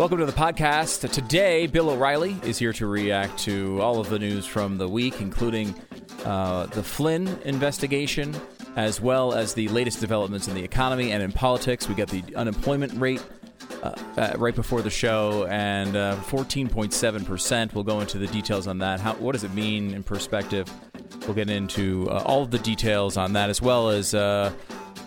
Welcome to the podcast. Today, Bill O'Reilly is here to react to all of the news from the week, including uh, the Flynn investigation, as well as the latest developments in the economy and in politics. We got the unemployment rate uh, uh, right before the show, and uh, 14.7%. We'll go into the details on that. How, what does it mean in perspective? We'll get into uh, all of the details on that, as well as uh,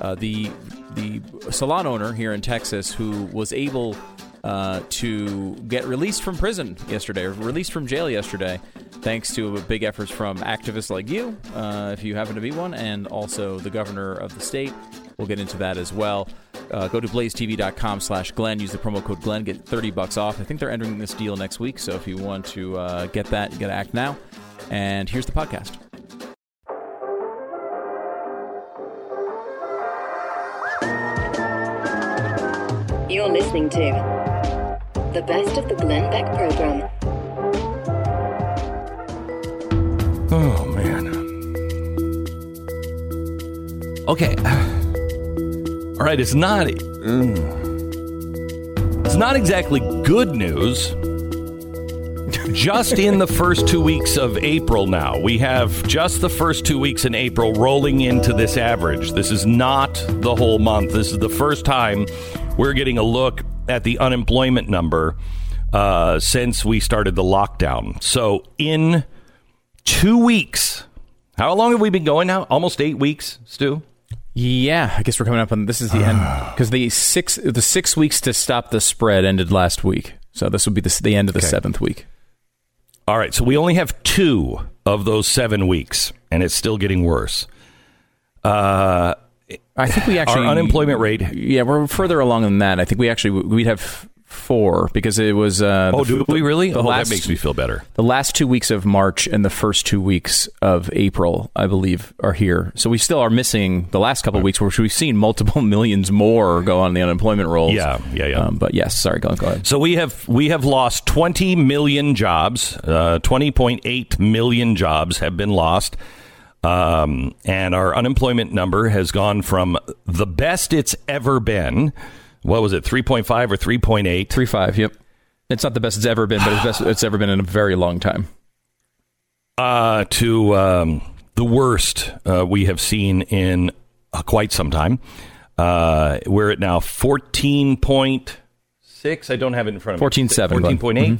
uh, the the salon owner here in Texas who was able uh, to get released from prison yesterday, or released from jail yesterday, thanks to big efforts from activists like you, uh, if you happen to be one, and also the governor of the state. We'll get into that as well. Uh, go to blazetv.com slash Glenn. Use the promo code Glenn. Get 30 bucks off. I think they're entering this deal next week. So if you want to uh, get that, you got to act now. And here's the podcast. You're listening to the best of the Glenn Beck program. Oh man. Okay. All right, it's not mm. It's not exactly good news. just in the first 2 weeks of April now. We have just the first 2 weeks in April rolling into this average. This is not the whole month. This is the first time we're getting a look at the unemployment number uh, since we started the lockdown. So in two weeks, how long have we been going now? Almost eight weeks, Stu. Yeah, I guess we're coming up on this is the end because the six the six weeks to stop the spread ended last week, so this would be the, the end of the okay. seventh week. All right, so we only have two of those seven weeks, and it's still getting worse. Uh, I think we actually our unemployment rate. Yeah, we're further along than that. I think we actually we'd have four because it was. Uh, oh, do we really? Oh, last, that makes me feel better. The last two weeks of March and the first two weeks of April, I believe, are here. So we still are missing the last couple of weeks, which we've seen multiple millions more go on the unemployment rolls. Yeah, yeah, yeah. Um, but yes, sorry, go, go, ahead. So we have we have lost twenty million jobs. Uh, twenty point eight million jobs have been lost. Um, and our unemployment number has gone from the best it's ever been. What was it, 3.5 or 3.8? 3.5, yep. It's not the best it's ever been, but it's best it's ever been in a very long time. Uh, to um, the worst uh, we have seen in uh, quite some time. Uh, we're at now 14.6. I don't have it in front of 14, me. 14.7. 14.8,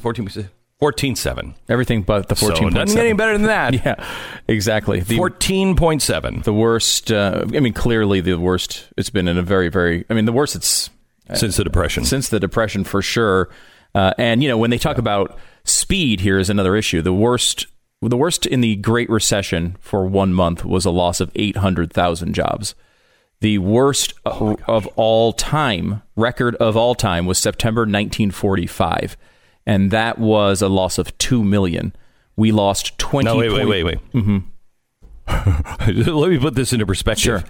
14.6. 14.7. Everything but the 14.7. So doesn't get any better than that. yeah, exactly. 14.7. The worst, uh, I mean, clearly the worst it's been in a very, very, I mean, the worst it's. Uh, since the Depression. Since the Depression, for sure. Uh, and, you know, when they talk yeah. about speed, here is another issue. The worst. The worst in the Great Recession for one month was a loss of 800,000 jobs. The worst oh of all time, record of all time, was September 1945 and that was a loss of two million. We lost twenty. No, wait, wait, wait, wait. Mm-hmm. Let me put this into perspective. Sure.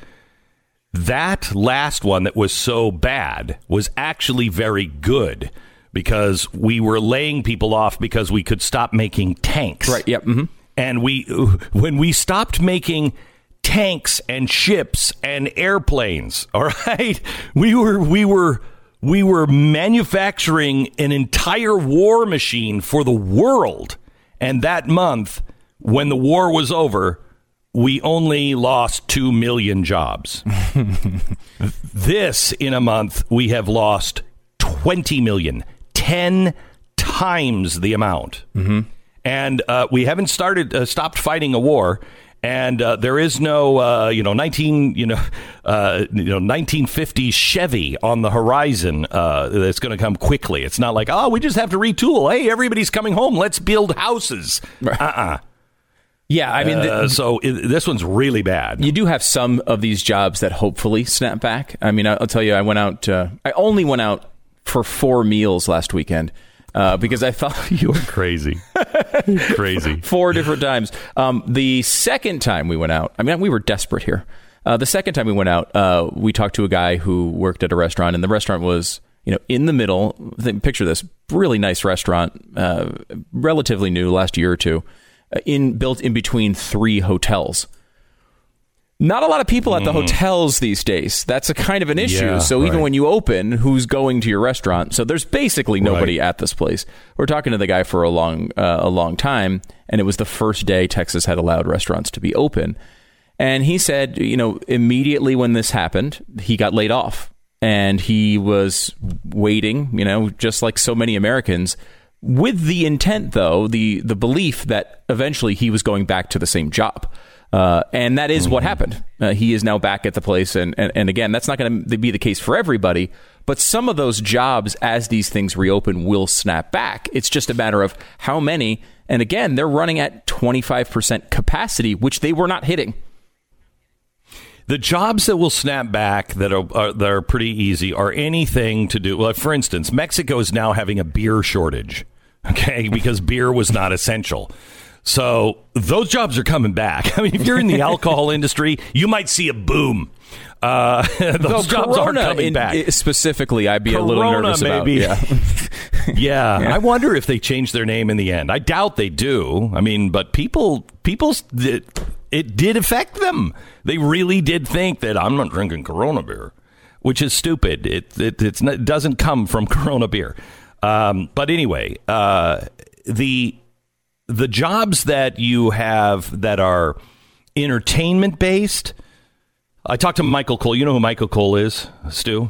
That last one that was so bad was actually very good because we were laying people off because we could stop making tanks. Right. Yep. Mm-hmm. And we, when we stopped making tanks and ships and airplanes, all right, we were we were we were manufacturing an entire war machine for the world. And that month, when the war was over, we only lost 2 million jobs. this, in a month, we have lost 20 million, 10 times the amount. Mm-hmm. And uh, we haven't started uh, stopped fighting a war. And uh, there is no, uh, you know, nineteen, you know, uh, you know, nineteen fifties Chevy on the horizon uh, that's going to come quickly. It's not like, oh, we just have to retool. Hey, everybody's coming home. Let's build houses. Uh uh Yeah, I mean, the- Uh, so it, this one's really bad. you do have some of these jobs that hopefully snap back. I mean, I'll I'll tell you, I went out. Uh, I only went out for four meals last weekend uh, because I thought You were crazy, crazy. four different times. Um, the second time we went out, I mean, we were desperate here. Uh, the second time we went out, uh, we talked to a guy who worked at a restaurant, and the restaurant was, you know, in the middle. Think, picture this: really nice restaurant, uh, relatively new, last year or two, uh, in built in between three hotels. Not a lot of people at the hotels these days. That's a kind of an issue. Yeah, so even right. when you open, who's going to your restaurant? So there's basically nobody at this place. We're talking to the guy for a long, uh, a long time, and it was the first day Texas had allowed restaurants to be open. And he said, you know, immediately when this happened, he got laid off, and he was waiting, you know, just like so many Americans, with the intent, though, the the belief that eventually he was going back to the same job. Uh, and that is what happened. Uh, he is now back at the place, and and, and again, that's not going to be the case for everybody. But some of those jobs, as these things reopen, will snap back. It's just a matter of how many. And again, they're running at twenty five percent capacity, which they were not hitting. The jobs that will snap back that are, are that are pretty easy are anything to do. Well, for instance, Mexico is now having a beer shortage. Okay, because beer was not essential. So those jobs are coming back. I mean, if you're in the alcohol industry, you might see a boom. Uh, those Though jobs aren't coming in- back. specifically, I'd be a little Corona, nervous about. maybe. Yeah. yeah, I wonder if they change their name in the end. I doubt they do. I mean, but people, people, it, it did affect them. They really did think that I'm not drinking Corona beer, which is stupid. It it it's not, it doesn't come from Corona beer. Um, but anyway, uh, the the jobs that you have that are entertainment based. I talked to Michael Cole. You know who Michael Cole is, Stu?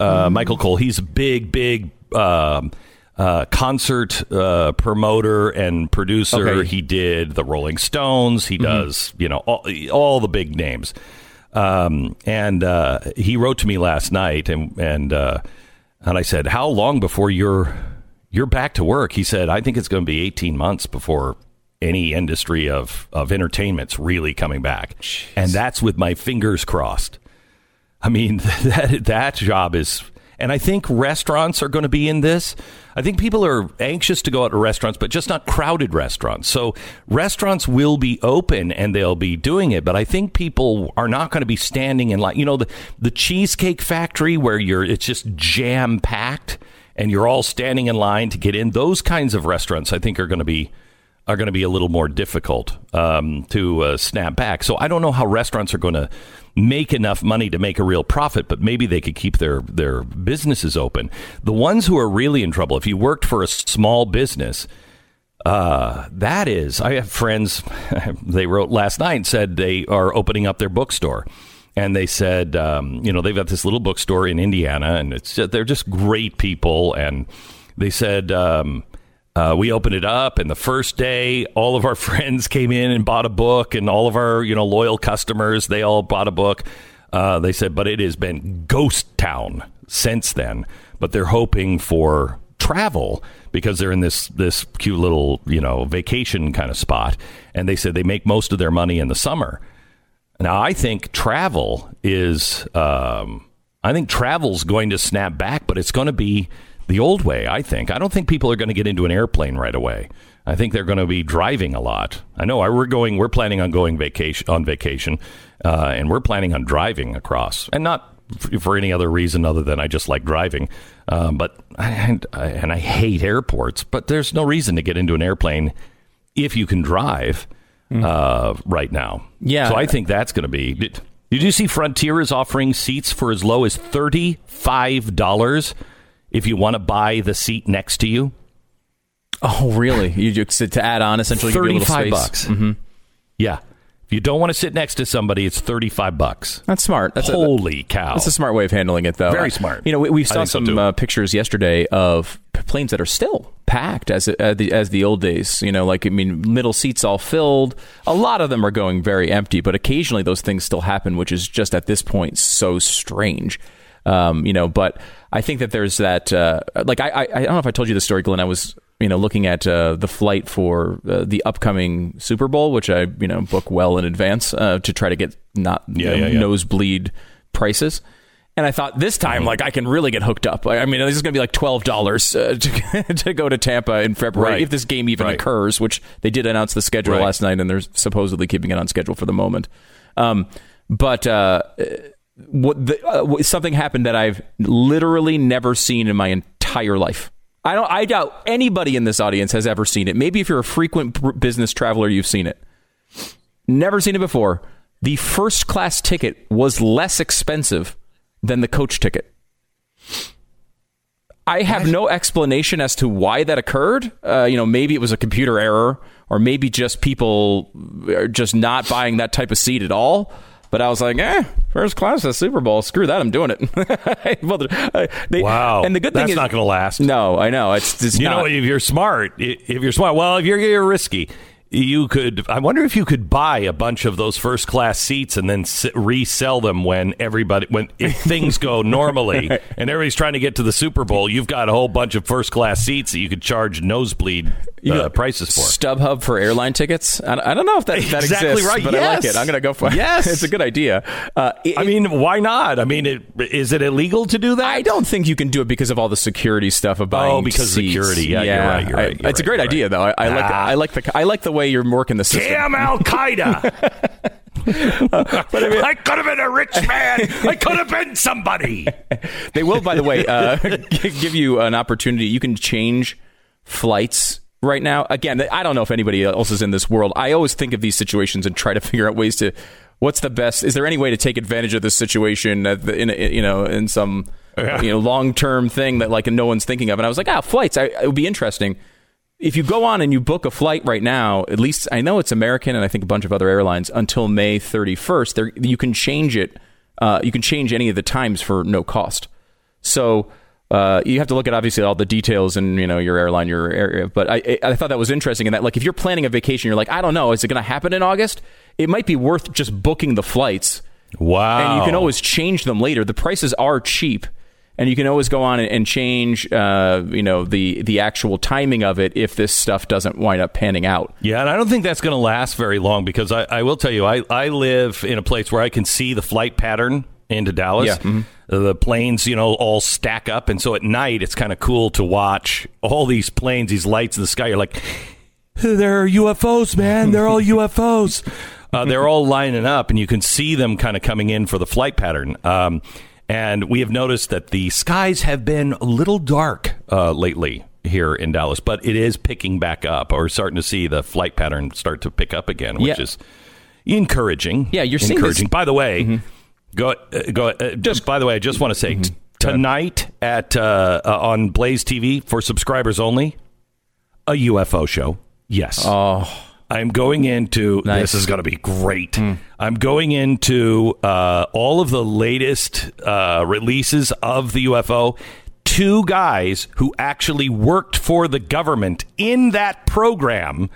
uh, Michael Cole. He's a big, big um, uh, concert uh, promoter and producer. Okay. He did the Rolling Stones. He does, you know, all, all the big names. Um, and uh, he wrote to me last night, and and uh, and I said, "How long before you're you're back to work?" He said, "I think it's going to be 18 months before." Any industry of, of entertainment's really coming back. And that's with my fingers crossed. I mean, that that job is, and I think restaurants are going to be in this. I think people are anxious to go out to restaurants, but just not crowded restaurants. So restaurants will be open and they'll be doing it, but I think people are not going to be standing in line. You know, the the cheesecake factory where you're it's just jam packed and you're all standing in line to get in. Those kinds of restaurants, I think, are going to be are going to be a little more difficult um, to uh, snap back. So I don't know how restaurants are going to make enough money to make a real profit, but maybe they could keep their their businesses open. The ones who are really in trouble, if you worked for a small business, uh, that is, I have friends. They wrote last night said they are opening up their bookstore. And they said, um, you know, they've got this little bookstore in Indiana, and it's they're just great people. And they said, um, uh, we opened it up, and the first day, all of our friends came in and bought a book, and all of our you know loyal customers they all bought a book. Uh, they said, but it has been ghost town since then. But they're hoping for travel because they're in this this cute little you know vacation kind of spot, and they said they make most of their money in the summer. Now, I think travel is, um, I think travel's going to snap back, but it's going to be the old way. I think. I don't think people are going to get into an airplane right away. I think they're going to be driving a lot. I know. I- We're going. We're planning on going vacation on vacation, uh, and we're planning on driving across, and not f- for any other reason other than I just like driving. Um, but and, and I hate airports. But there's no reason to get into an airplane if you can drive uh, right now. Yeah. So I think that's going to be. Did, did you see Frontier is offering seats for as low as thirty five dollars if you want to buy the seat next to you? Oh, really? You just to add on essentially give you a little five bucks. Mm-hmm. Yeah. You don't want to sit next to somebody, it's 35 bucks. That's smart. That's Holy a, cow. That's a smart way of handling it, though. Very smart. You know, we, we saw think so, some uh, pictures yesterday of planes that are still packed as as the, as the old days. You know, like I mean, middle seats all filled. A lot of them are going very empty, but occasionally those things still happen, which is just at this point so strange. Um, you know, but I think that there's that. Uh, like I, I, I don't know if I told you the story, Glenn. I was you know looking at uh, the flight for uh, the upcoming Super Bowl, which I you know book well in advance uh, to try to get not Yeah, you know, yeah, yeah. nosebleed prices. And I thought this time, Mm-hmm. like I can really get hooked up. I I mean, this is going to be like twelve dollars uh, to, to go to Tampa in February Right. if this game even Right. occurs. Which they did announce the schedule Right. last night, and they're supposedly keeping it on schedule for the moment. Um, but uh, what the, uh, what- something happened that I've literally never seen in my entire life. I don't. I doubt anybody in this audience has ever seen it. Maybe if you're a frequent business traveler, you've seen it. Never seen it before. The first class ticket was less expensive than the coach ticket. I have no explanation as to why that occurred. Uh, you know, maybe it was a computer error, or maybe just people are just not buying that type of seat at all. But I was like, eh, first class at Super Bowl. Screw that, I'm doing it. well, uh, they- Wow. And the good That's thing is, not gonna last. No, I know it's, it's You not. know, if you're smart, if you're smart, well, if you're, you're risky, you could. I wonder if you could buy a bunch of those first class seats and then s- resell them when everybody, when if things go normally and everybody's trying to get to the Super Bowl. You've got a whole bunch of first class seats that you could charge nosebleed uh, prices for. StubHub for airline tickets. I, I don't know if that, that Exactly exists, right. but I like it. I'm going to go for it. Yes. it's a good idea. Uh, it- I mean, why not? I mean, it, is it illegal to do that? I don't think you can do it because of all the security stuff about. Oh, because seats. security. Yeah, you're right, you're right, you're it's a great idea, right. though. I, I like. Ah. I like the. I like the way you're working the system. Damn Al Qaeda! I, could have been a rich man. I could have been somebody. They will, by the way, uh, give you an opportunity. You can change flights right now. Again, I don't know if anybody else is in this world. I always think of these situations and try to figure out ways to. What's the best? Is there any way to take advantage of this situation at the- in you know in some Yeah. you know long term thing that like no one's thinking of? And I was like, ah, flights. I, it would be interesting if you go on and you book a flight right now, at least I know it's American and I think a bunch of other airlines until May 31st. There, you can change it. Uh, you can change any of the times for no cost. So uh, you have to look at obviously all the details and you know your airline, your area. But I, I I thought that was interesting in that like if you're planning a vacation, you're like I don't know, is it going to happen in August? It might be worth just booking the flights Wow. and you can always change them later. The prices are cheap, and you can always go on and, change, uh, you know, the the actual timing of it if this stuff doesn't wind up panning out. Yeah, and I don't think that's going to last very long because I, I will tell you, I, I live in a place where I can see the flight pattern into Dallas. Yeah, mhm. The planes, you know, all stack up. And so at night, it's kind of cool to watch all these planes, these lights in the sky. You're like, they're UFOs, man. They're all UFOs. Uh, they're all lining up, and you can see them kind of coming in for the flight pattern. Um, and we have noticed that the skies have been a little dark uh, lately here in Dallas, but it is picking back up. Or starting to see the flight pattern start to pick up again, which Yeah. is encouraging. Yeah, you're seeing encouraging. By the way, go uh, go. Uh, just by the way, I just want to say t- tonight at uh, uh, on Blaze TV for subscribers only, a UFO show. Yes. Oh, I'm going into Nice. this is going to be great. I'm going into uh, all of the latest uh, releases of the UFO. Two guys who actually worked for the government in that program,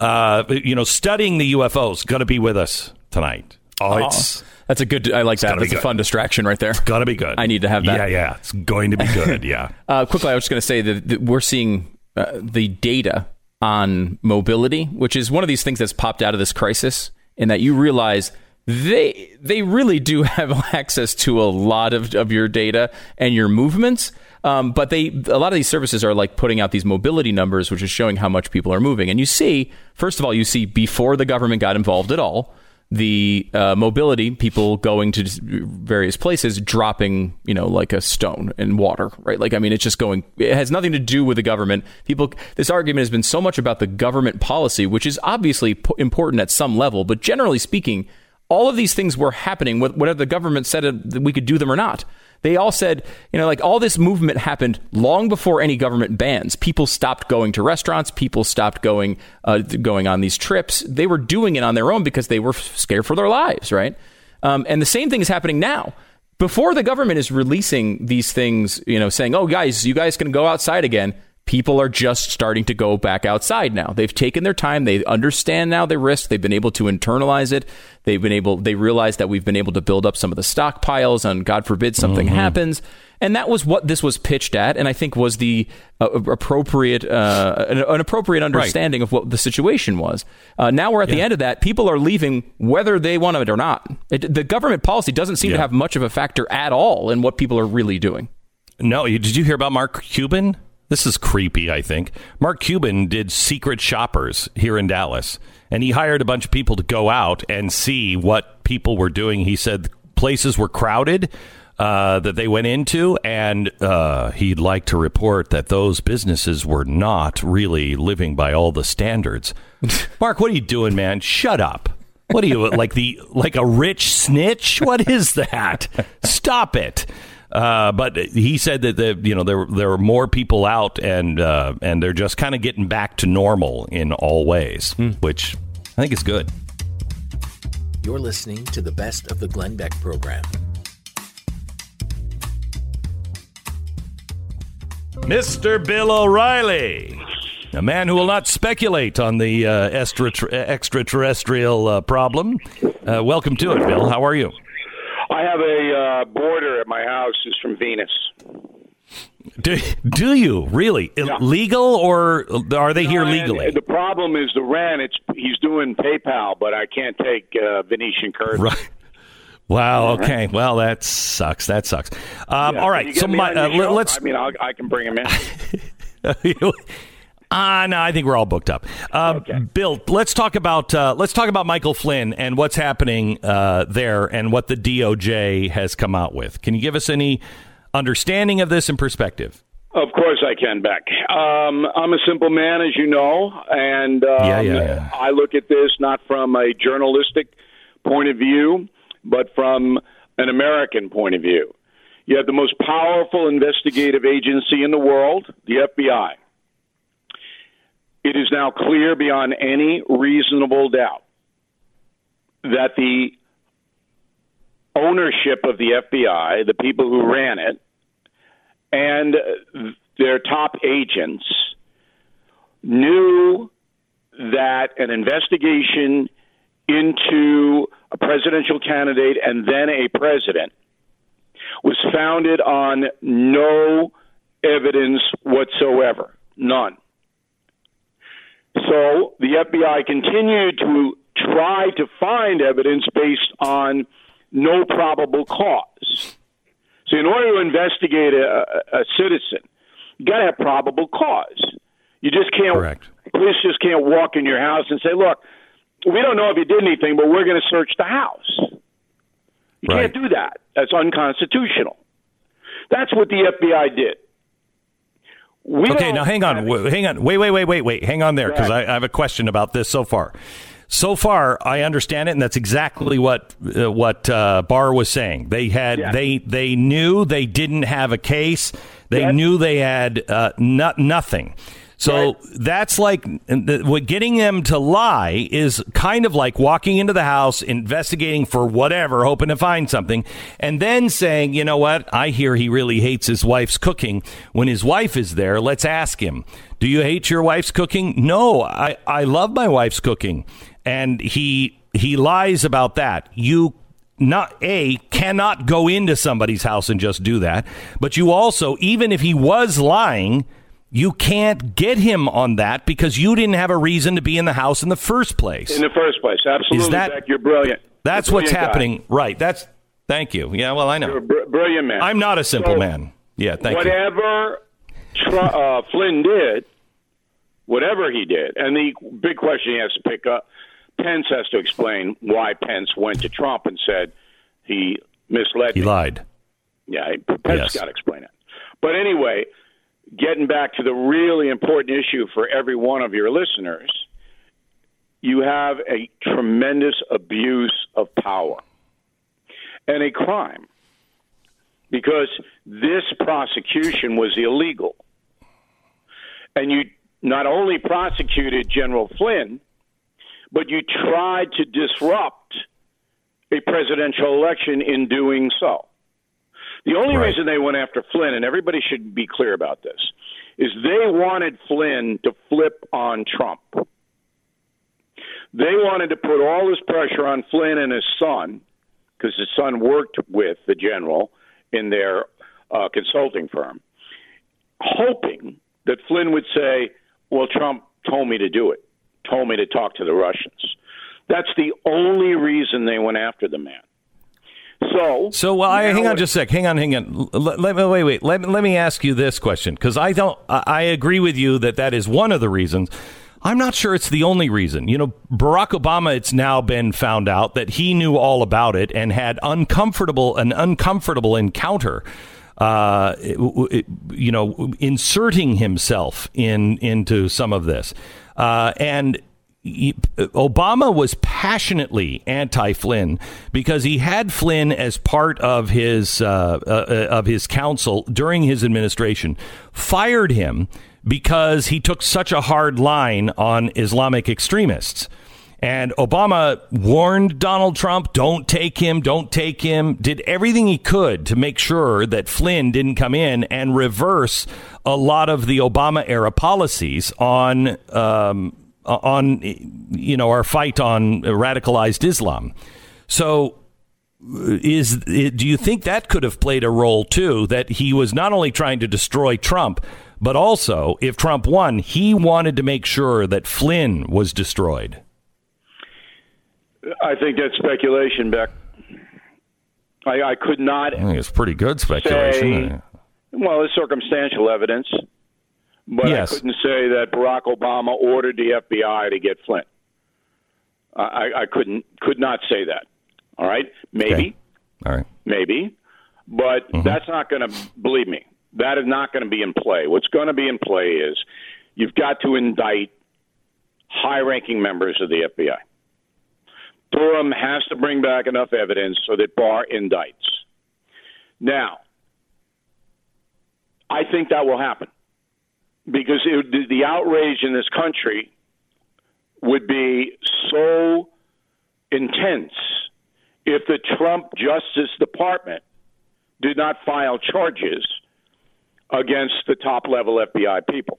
uh, you know, studying the UFOs, going to be with us tonight. Oh, it's that's a good. I like that. That's a fun distraction right there. It's going to be good. I need to have that. Yeah, yeah, it's going to be good. Yeah. Uh, quickly, I was just going to say that, that we're seeing uh, the data on mobility, which is one of these things that's popped out of this crisis, in that you realize they they really do have access to a lot of, of your data and your movements. Um, but they a lot of these services are like putting out these mobility numbers, which is showing how much people are moving. And you see, first of all, you see before the government got involved at all, the uh, mobility people going to various places dropping you know like a stone in water right? Like i mean it's just going it has nothing to do with the government. People this argument has been so much about the government policy which is obviously p- important at some level but generally speaking all of these things were happening wh- whether the government said it, that we could do them or not They all said, you know, like all this movement happened long before any government bans. People stopped going to restaurants. People stopped going uh, going on these trips. They were doing it on their own because they were scared for their lives, right? Um, and the same thing is happening now. Before the government is releasing these things, you know, saying, "Oh, guys, you guys can go outside again." People are just starting to go back outside now. They've taken their time. They understand now the risk. They've been able to internalize it. They've been able, they realize that we've been able to build up some of the stockpiles and God forbid something mm-hmm. happens. And that was what this was pitched at, and I think was the uh, appropriate, uh, an, an, appropriate understanding right. of what the situation was. Uh, now we're at yeah. the end of that. People are leaving whether they want it or not. It, the government policy doesn't seem yeah. to have much of a factor at all in what people are really doing. No, did you hear about Mark Cuban? This is creepy, I think. Mark Cuban did secret shoppers here in Dallas, and he hired a bunch of people to go out and see what people were doing. He said places were crowded uh, that they went into, and uh, he'd like to report that those businesses were not really living by all the standards. Mark, what are you doing, man? Shut up. What are you like the like a rich snitch? What is that? Stop it. Uh, but he said that the, you know there there are more people out and uh, and they're just kind of getting back to normal in all ways, hmm. which I think is good. You're listening to the best of the Glenn Beck program. Mr. Bill O'Reilly, a man who will not speculate on the uh, extraterrestrial uh, problem. Uh, welcome to it, Bill. How are you? I have a uh, boarder at my house who's from Venus. Do, do you really yeah. legal or are they no, here legally? The problem is the rent. It's he's doing PayPal, but I can't take uh, Venetian currency. Right. Wow. Okay. Well, that sucks. That sucks. Um, yeah. all right. So my, uh, let's. I mean, I'll, i can bring him in. Ah, uh, no, I think we're all booked up. Uh, okay. Bill, let's talk about uh, let's talk about Michael Flynn and what's happening uh, there and what the DOJ has come out with. Can you give us any understanding of this and perspective? Of course, I can, Beck. Um, I'm a simple man, as you know, and um, yeah, yeah, yeah. I look at this not from a journalistic point of view, but from an American point of view. You have the most powerful investigative agency in the world, the FBI it is now clear beyond any reasonable doubt that the ownership of the FBI, the people who ran it, and their top agents knew that an investigation into a presidential candidate and then a president was founded on no evidence whatsoever. None. So the FBI continued to try to find evidence based on no probable cause. So, in order to investigate a, a citizen, you got to have probable cause. You just can't. Correct. Police just can't walk in your house and say, "Look, we don't know if you did anything, but we're going to search the house." You right. can't do that. That's unconstitutional. That's what the FBI did. We okay, now hang on, hang on, wait, wait, wait, wait, wait, hang on there because I, I, have a question about this so far. So far, I understand it, and that's exactly what uh, what uh, Barr was saying. They had yeah. they they knew they didn't have a case. They knew they had uh, not, nothing. So right. that's like what getting them to lie is kind of like walking into the house, investigating for whatever, hoping to find something, and then saying, you know what? I hear he really hates his wife's cooking. When his wife is there, let's ask him, do you hate your wife's cooking? No, I, I love my wife's cooking. And he he lies about that. You not a cannot go into somebody's house and just do that, but you also even if he was lying, you can't get him on that because you didn't have a reason to be in the house in the first place. In the first place, absolutely. Is that, Beck, you're brilliant. That's you're what's happening, guy. right? That's thank you. Yeah, well, I know. You're a br- brilliant man. I'm not a simple so, man. Yeah, thank whatever you. Whatever uh, Flynn did, whatever he did, and the big question he has to pick up, Pence has to explain why Pence went to Trump and said he misled. He me. lied. Yeah, Pence yes. got to explain it. But anyway, getting back to the really important issue for every one of your listeners, you have a tremendous abuse of power and a crime. because this prosecution was illegal. And you not only prosecuted General Flynn, but you tried to disrupt a presidential election in doing so. The only Right. reason they went after Flynn, and everybody should be clear about this, is they wanted Flynn to flip on Trump. They wanted to put all this pressure on Flynn and his son, because his son worked with the general in their uh, consulting firm, hoping that Flynn would say, Well, Trump told me to do it, told me to talk to the Russians. That's the only reason they went after the man. So, So well, I, hang on just a sec. Hang on, hang on. Let, let, wait, wait. Let, me- let me ask you this question because I don't. I, I agree with you that that is one of the reasons. I'm not sure it's the only reason. You know, Barack Obama. It's now been found out that he knew all about it and had uncomfortable an uncomfortable encounter. Uh, it- it- you know, inserting himself in into some of this, uh, and Obama was passionately anti Flynn because he had Flynn as part of his uh, uh, of his council during his administration, fired him because he took such a hard line on Islamic extremists. And Obama warned Donald Trump, don't take him, don't take him, did everything he could to make sure that Flynn didn't come in and reverse a lot of the Obama era policies on um, Uh, on you know our fight on radicalized Islam. So uh, is uh, do you think that could have played a role too that he was not only trying to destroy Trump but also if Trump won he wanted to make sure that Flynn was destroyed. I think that's speculation, Beck. I, I could not I think it's pretty good speculation. Say- Well, it's circumstantial evidence, but Yes. I couldn't say that Barack Obama ordered the FBI to get Flynn. I, I- couldn't, could not say that. All right, maybe, Okay. All right. maybe, but mm-hmm. that's not going to believe me. That is not going to be in play. What's going to be in play is you've got to indict high-ranking members of the FBI. Durham has to bring back enough evidence so that Barr indicts. Now, I think that will happen because it, the, outrage in this country would be so intense if the Trump Justice Department did not file charges against the top level FBI people.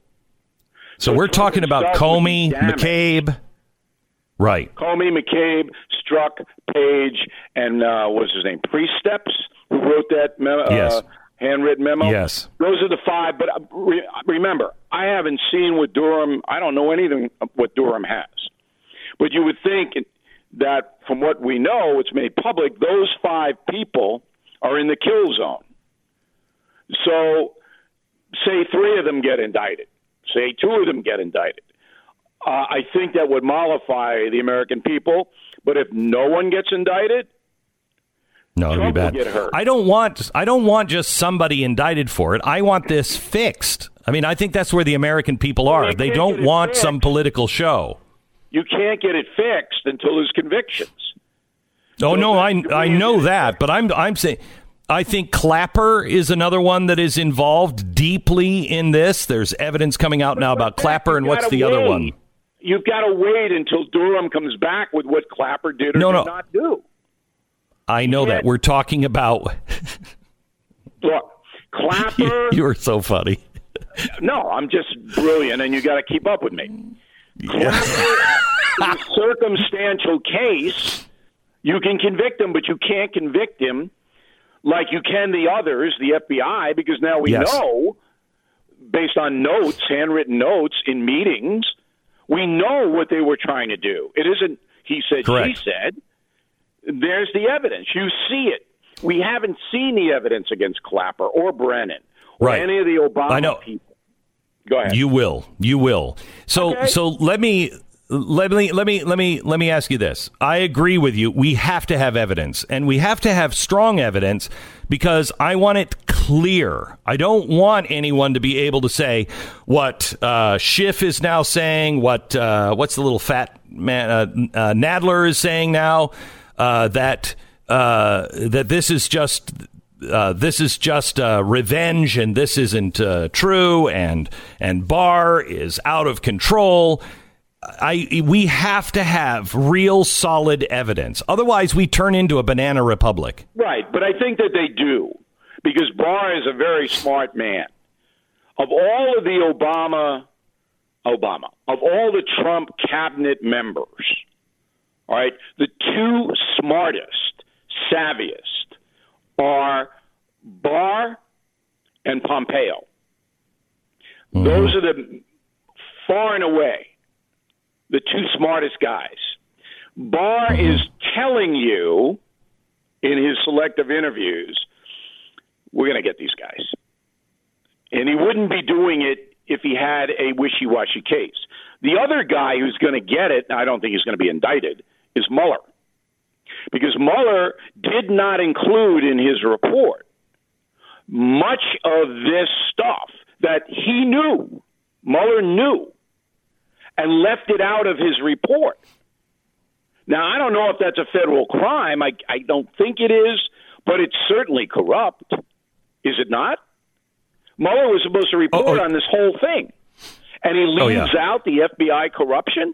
So, So we're talking about himself would be Comey. McCabe. Right. Comey, McCabe, Strzok, Page, and uh, what's his name? Priesteps, who wrote that memo, Yes. Handwritten memo. Yes. Those are the five. But uh, re- remember, I haven't seen what Durham. I don't know anything what Durham has. But you would think that, from what we know, it's made public. Those five people are in the kill zone. So, say three of them get indicted. Say two of them get indicted. Uh, I think that would mollify the American people. But if no one gets indicted, No, it'd be bad. I don't want I don't want just somebody indicted for it. I want this fixed. I mean, I think that's where the American people are. you They don't want fixed. some political show. you can't get it fixed until there's convictions. Oh no, I I know that, but I'm I'm saying I think Clapper is another one that is involved deeply in this. There's evidence coming out now about Clapper, and what's the other one? You've got to wait until Durham comes back with what Clapper did or No, did no. not do. I know that we're talking about. Look, Clapper. you are so funny. no, I'm just brilliant, and you got to keep up with me. Clapper, a circumstantial case, you can convict him, but you can't convict him like you can the others, the FBI, because now we Yes. know, based on notes, handwritten notes in meetings, we know what they were trying to do. It isn't he said, Correct. she said. There's the evidence. You see it. We haven't seen the evidence against Clapper or Brennan or Right. any of the Obama I know. people. Go ahead. You will. You will. So Okay. so let me let me let me let me let me ask you this. I agree with you. We have to have evidence and we have to have strong evidence because I want it clear. I don't want anyone to be able to say what uh, Schiff is now saying, what uh, what's the little fat man uh, uh, Nadler is saying now uh, that uh, that this is just uh, this is just uh, revenge and this isn't uh, true and and Barr is out of control. I we have to have real solid evidence. Otherwise, we turn into a banana republic. Right, but I think that they do because Barr is a very smart man. Of all of the Obama, Obama, of all the Trump cabinet members, all right, the two smartest, savviest are Barr and Pompeo. Mm-hmm. Those are the far and away the two smartest guys. Barr mm-hmm. is telling you in his selective interviews, we're going to get these guys. And he wouldn't be doing it if he had a wishy washy case. The other guy who's going to get it, I don't think he's going to be indicted, is Mueller. Because Mueller did not include in his report much of this stuff that he knew, Mueller knew, and left it out of his report. Now, I don't know if that's a federal crime. I, I don't think it is, but it's certainly corrupt. Is it not? Mueller was supposed to report oh, oh. on this whole thing, and he leaves oh, yeah. out the FBI corruption.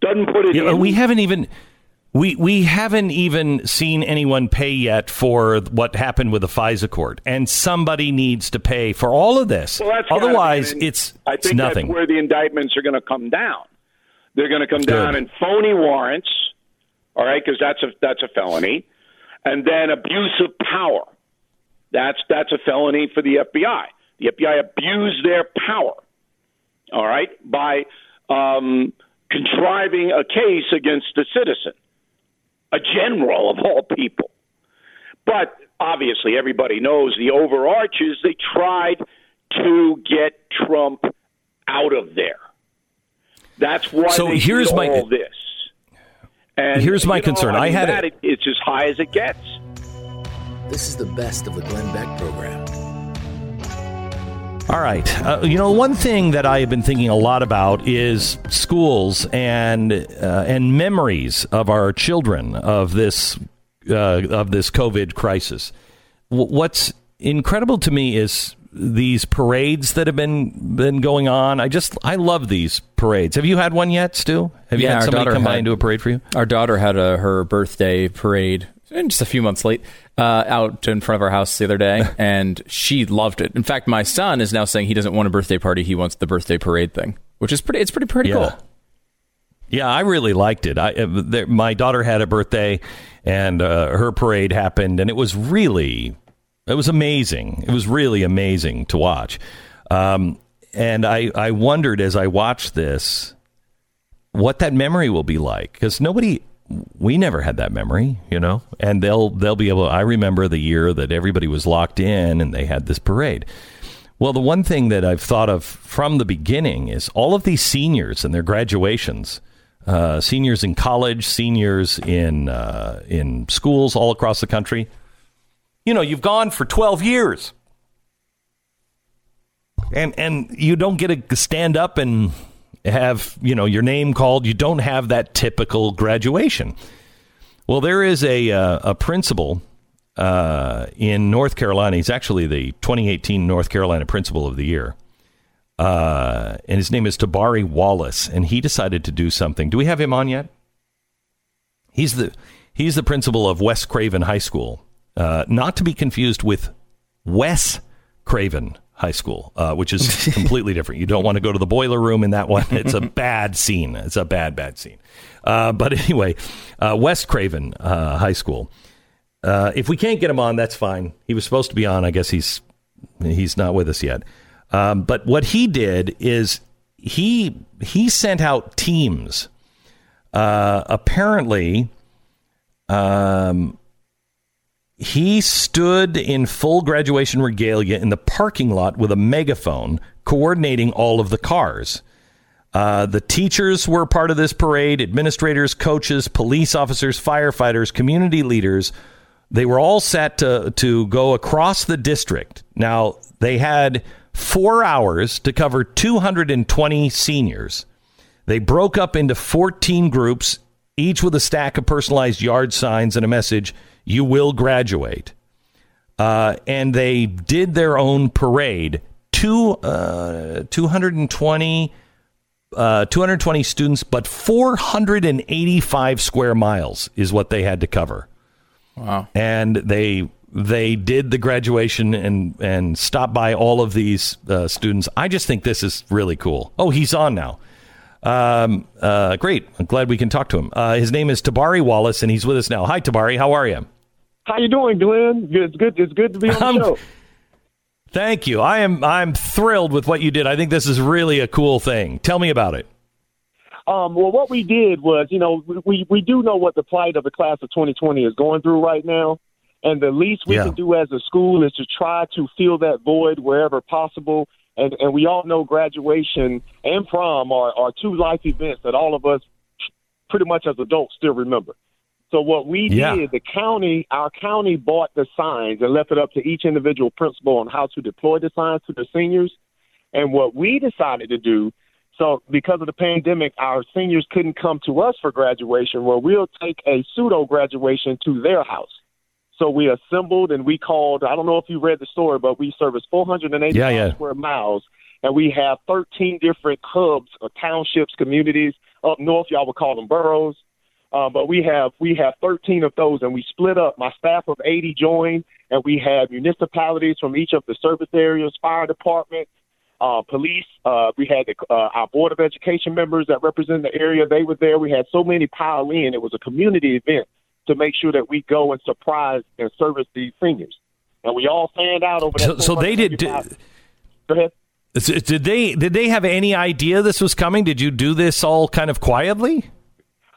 Doesn't put it. Yeah. We haven't even we we haven't even seen anyone pay yet for what happened with the FISA court, and somebody needs to pay for all of this. Well, Otherwise, it's I think it's nothing. That's where the indictments are going to come down. They're going to come Good. down in phony warrants, all right, because that's a that's a felony, and then abuse of power. That's that's a felony for the FBI. The FBI abused their power, all right, by um, contriving a case against a citizen a general of all people. But obviously, everybody knows the overarches. They tried to get Trump out of there. That's why so here's my, all this. And here's my concern. Know, I, mean, had that, it. It's as high as it gets. This is the best of the Glenn Beck program. All right. Uh, you know, one thing that I have been thinking a lot about is schools and uh, and memories of our children of this uh, of this COVID crisis. W- what's incredible to me is these parades that have been been going on. I just I love these parades. Have you had one yet, Stu? Have you yeah, had somebody come had, by and do a parade for you? Our daughter had a, her birthday parade just a few months late, uh, out in front of our house the other day, and she loved it. In fact, my son is now saying he doesn't want a birthday party; he wants the birthday parade thing, which is pretty. It's pretty pretty yeah. cool. Yeah, I really liked it. I, uh, there, my daughter had a birthday, and uh, her parade happened, and it was really, it was amazing. It was really amazing to watch. Um, and I, I wondered as I watched this what that memory will be like because nobody we never had that memory, you know, and they'll they'll be able. I remember the year that everybody was locked in and they had this parade. Well, the one thing that I've thought of from the beginning is all of these seniors and their graduations, uh, seniors in college, seniors in uh, in schools all across the country. You know, you've gone for twelve years, and and you don't get to stand up and have you know your name called. You don't have that typical graduation. Well, there is a uh, a principal uh, in North Carolina. He's actually the 2018 North Carolina Principal of the Year. Uh, and his name is Tabari Wallace, and he decided to do something. Do we have him on yet? He's the he's the principal of West Craven High School, uh, not to be confused with Wes Craven High School, uh, which is completely different. You don't want to go to the boiler room in that one. It's a bad scene. It's a bad, bad scene. Uh, but anyway, uh, West Craven uh, High School. Uh, if we can't get him on, that's fine. He was supposed to be on. I guess he's he's not with us yet. Um, but what he did is he he sent out teams. Uh, apparently, um, he stood in full graduation regalia in the parking lot with a megaphone, coordinating all of the cars. Uh, the teachers were part of this parade, administrators, coaches, police officers, firefighters, community leaders. They were all set to, to go across the district. Now, they had four hours to cover 220 seniors. They broke up into 14 groups, each with a stack of personalized yard signs and a message you will graduate. uh, and they did their own parade. Two, uh, 220, uh, 220 students, but 485 square miles is what they had to cover. Wow. And they they did the graduation and and stopped by all of these uh, students. I just think this is really cool. Oh, he's on now. Um, uh, great. I'm glad we can talk to him. Uh, his name is Tabari Wallace, and he's with us now. Hi, Tabari. How are you? How you doing, Glenn? It's good. It's good to be on the Um, show. Thank you. I am I'm thrilled with what you did. I think this is really a cool thing. Tell me about it. Um, well, what we did was, you know, we we do know what the plight of the class of 2020 is going through right now, and the least we Yeah. can do as a school is to try to fill that void wherever possible. And and we all know graduation and prom are are two life events that all of us, pretty much as adults, still remember. So what we Yeah. did, the county, our county bought the signs and left it up to each individual principal on how to deploy the signs to the seniors. And what we decided to do, so because of the pandemic, our seniors couldn't come to us for graduation. Well, we'll take a pseudo graduation to their house. So we assembled and we called. I don't know if you read the story, but we service 485 Yeah, yeah. square miles, and we have 13 different hubs, or townships, communities up north. Y'all would call them boroughs. Uh, but we have we have 13 of those, and we split up. My staff of 80 joined, and we had municipalities from each of the service areas, fire department, uh, police. Uh, we had the, uh, our board of education members that represent the area. They were there. We had so many pile in. It was a community event to make sure that we go and surprise and service these seniors. And we all fanned out over So, so they did. 485 Go ahead. Did did they did they have any idea this was coming? Did you do this all kind of quietly?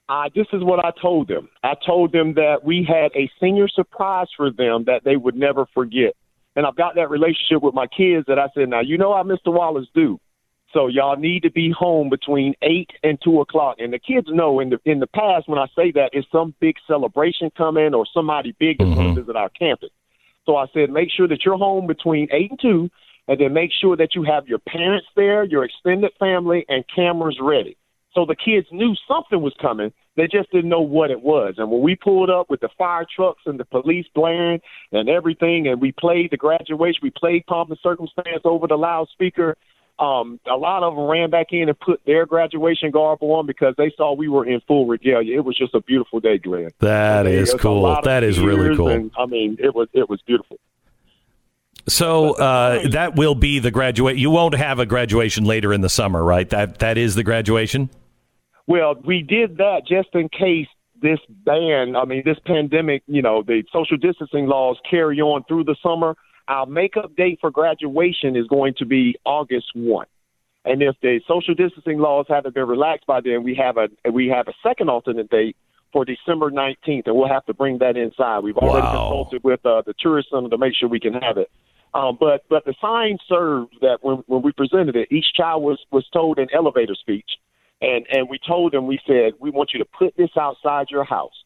Uh, this is what I told them. I told them that we had a senior surprise for them that they would never forget. And I've got that relationship with my kids that I said, now, you know how Mr. Wallace do. So y'all need to be home between eight and two o'clock. And the kids know in the in the past when I say that it's some big celebration coming or somebody big is going to mm-hmm. visit our campus. So I said, make sure that you're home between eight and two, and then make sure that you have your parents there, your extended family, and cameras ready. So the kids knew something was coming. They just didn't know what it was. And when we pulled up with the fire trucks and the police blaring and everything, and we played the graduation, we played Pomp and Circumstance over the loudspeaker. Um, a lot of them ran back in and put their graduation garb on because they saw we were in full regalia. It was just a beautiful day, Glenn. That is it was a cool. That is really cool. And, I mean, it was it was beautiful. So uh, that will be the graduate. You won't have a graduation later in the summer, right? That that is the graduation. Well, we did that just in case this ban, I mean, this pandemic, you know, the social distancing laws carry on through the summer. Our makeup date for graduation is going to be August 1. And if the social distancing laws haven't been relaxed by then, we have a we have a second alternate date for December 19th, and we'll have to bring that inside. We've already Wow. consulted with uh, the tourist center to make sure we can have it. Um, but but the sign served that when when we presented it, each child was was told an elevator speech, and and we told them we said we want you to put this outside your house.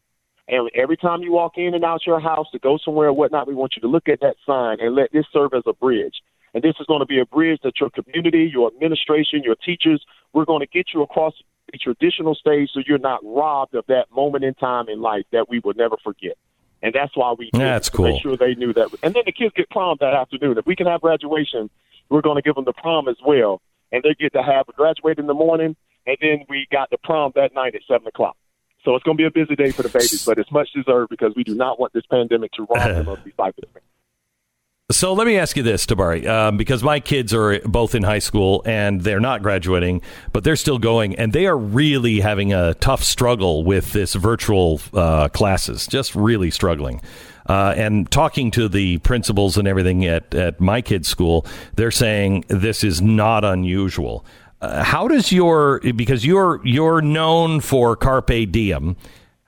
And every time you walk in and out your house to go somewhere or whatnot, we want you to look at that sign and let this serve as a bridge. And this is going to be a bridge that your community, your administration, your teachers, we're going to get you across the traditional stage so you're not robbed of that moment in time in life that we will never forget. And that's why we did That's to cool. make sure they knew that. And then the kids get prom that afternoon. If we can have graduation, we're going to give them the prom as well. And they get to have a graduate in the morning, and then we got the prom that night at 7 o'clock. So it's going to be a busy day for the babies, but it's much deserved because we do not want this pandemic to rob them of these events. So let me ask you this, Tabari, um, because my kids are both in high school and they're not graduating, but they're still going, and they are really having a tough struggle with this virtual uh, classes, just really struggling. Uh, and talking to the principals and everything at, at my kids' school, they're saying this is not unusual. Uh, how does your because you're you're known for carpe diem?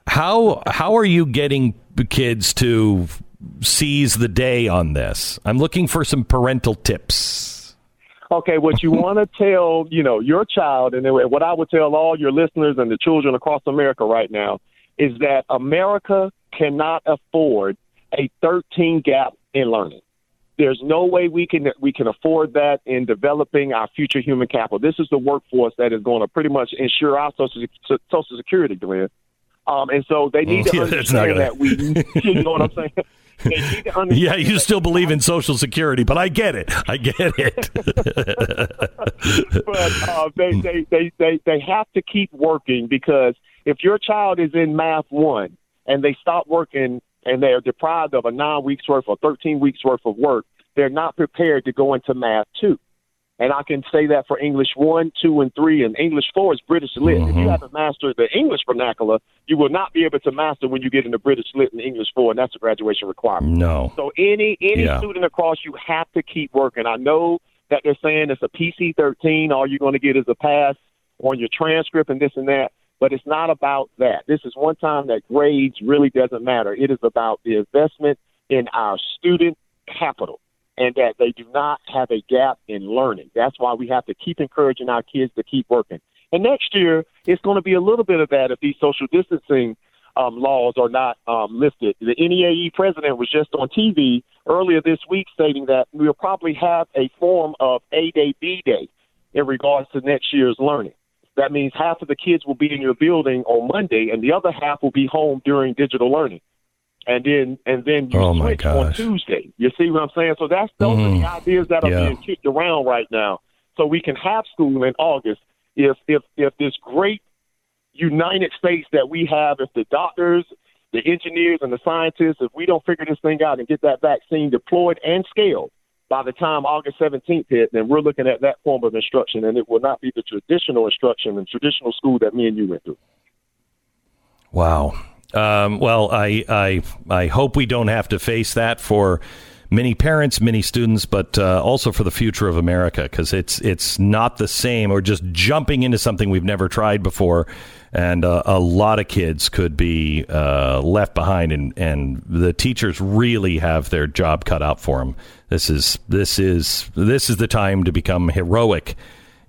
How how are you getting kids to seize the day on this? I'm looking for some parental tips. Okay, what you want to tell, you know, your child, and what I would tell all your listeners and the children across America right now is that America cannot afford a 13 gap in learning. There's no way we can we can afford that in developing our future human capital. This is the workforce that is going to pretty much ensure our social social security, Glenn. Um, and so they need to Yeah, understand gonna- that we, you know what I'm saying. they need to understand. Yeah, you still believe in Social Security, but I get it. I get it. but uh, they, they, they, they, they have to keep working because if your child is in math one and they stop working and they're deprived of a nine weeks worth or 13 weeks worth of work, they're not prepared to go into math two. And I can say that for English one, two, and three, and English four is British lit. If you mm-hmm. haven't mastered the English vernacular, you will not be able to master when you get into British lit and English four, and that's a graduation requirement. No. So any any Yeah. student across, you have to keep working. I know that they're saying it's a PC thirteen. All you're going to get is a pass on your transcript and this and that. But it's not about that. This is one time that grades really doesn't matter. It is about the investment in our student capital and that they do not have a gap in learning. That's why we have to keep encouraging our kids to keep working. And next year, it's going to be a little bit of that if these social distancing um, laws are not um, lifted. The NEAE president was just on TV earlier this week stating that we'll probably have a form of A Day, B Day in regards to next year's learning. That means half of the kids will be in your building on Monday, and the other half will be home during digital learning. And then, and then you Oh, my switch on. Tuesday. You see what I'm saying? So that's those are the mm-hmm. ideas that are Yeah. being kicked around right now. So we can have school in August if if if this great United States that we have, if the doctors, the engineers, and the scientists, if we don't figure this thing out and get that vaccine deployed and scaled by the time August 17th hit, then we're looking at that form of instruction, and it will not be the traditional instruction and traditional school that me and you went through. Wow. Um, well, I, I I hope we don't have to face that for many parents, many students, but uh, also for the future of America because it's it's not the same. Or just jumping into something we've never tried before, and uh, a lot of kids could be uh, left behind, and, and the teachers really have their job cut out for them. This is this is this is the time to become heroic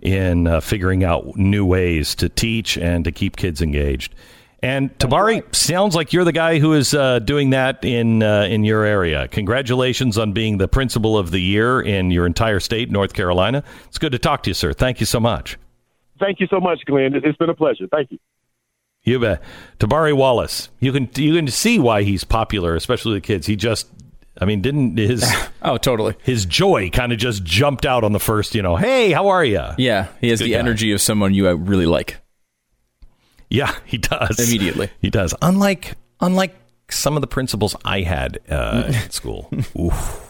in uh, figuring out new ways to teach and to keep kids engaged. And Tabari, sounds like you're the guy who is uh, doing that in uh, in your area. Congratulations on being the principal of the year in your entire state, North Carolina. It's good to talk to you, sir. Thank you so much. Thank you so much, Glenn. It's been a pleasure. Thank you. You bet. Tabari Wallace. You can you can see why he's popular, especially the kids. He just, I mean, didn't his Oh, totally. his joy kind of just jumped out on the first, you know, hey, how are you? Yeah, he has Good the guy. energy of someone you uh, really like. Yeah, he does Immediately. He does. Unlike unlike some of the principals I had uh, at school. Oof.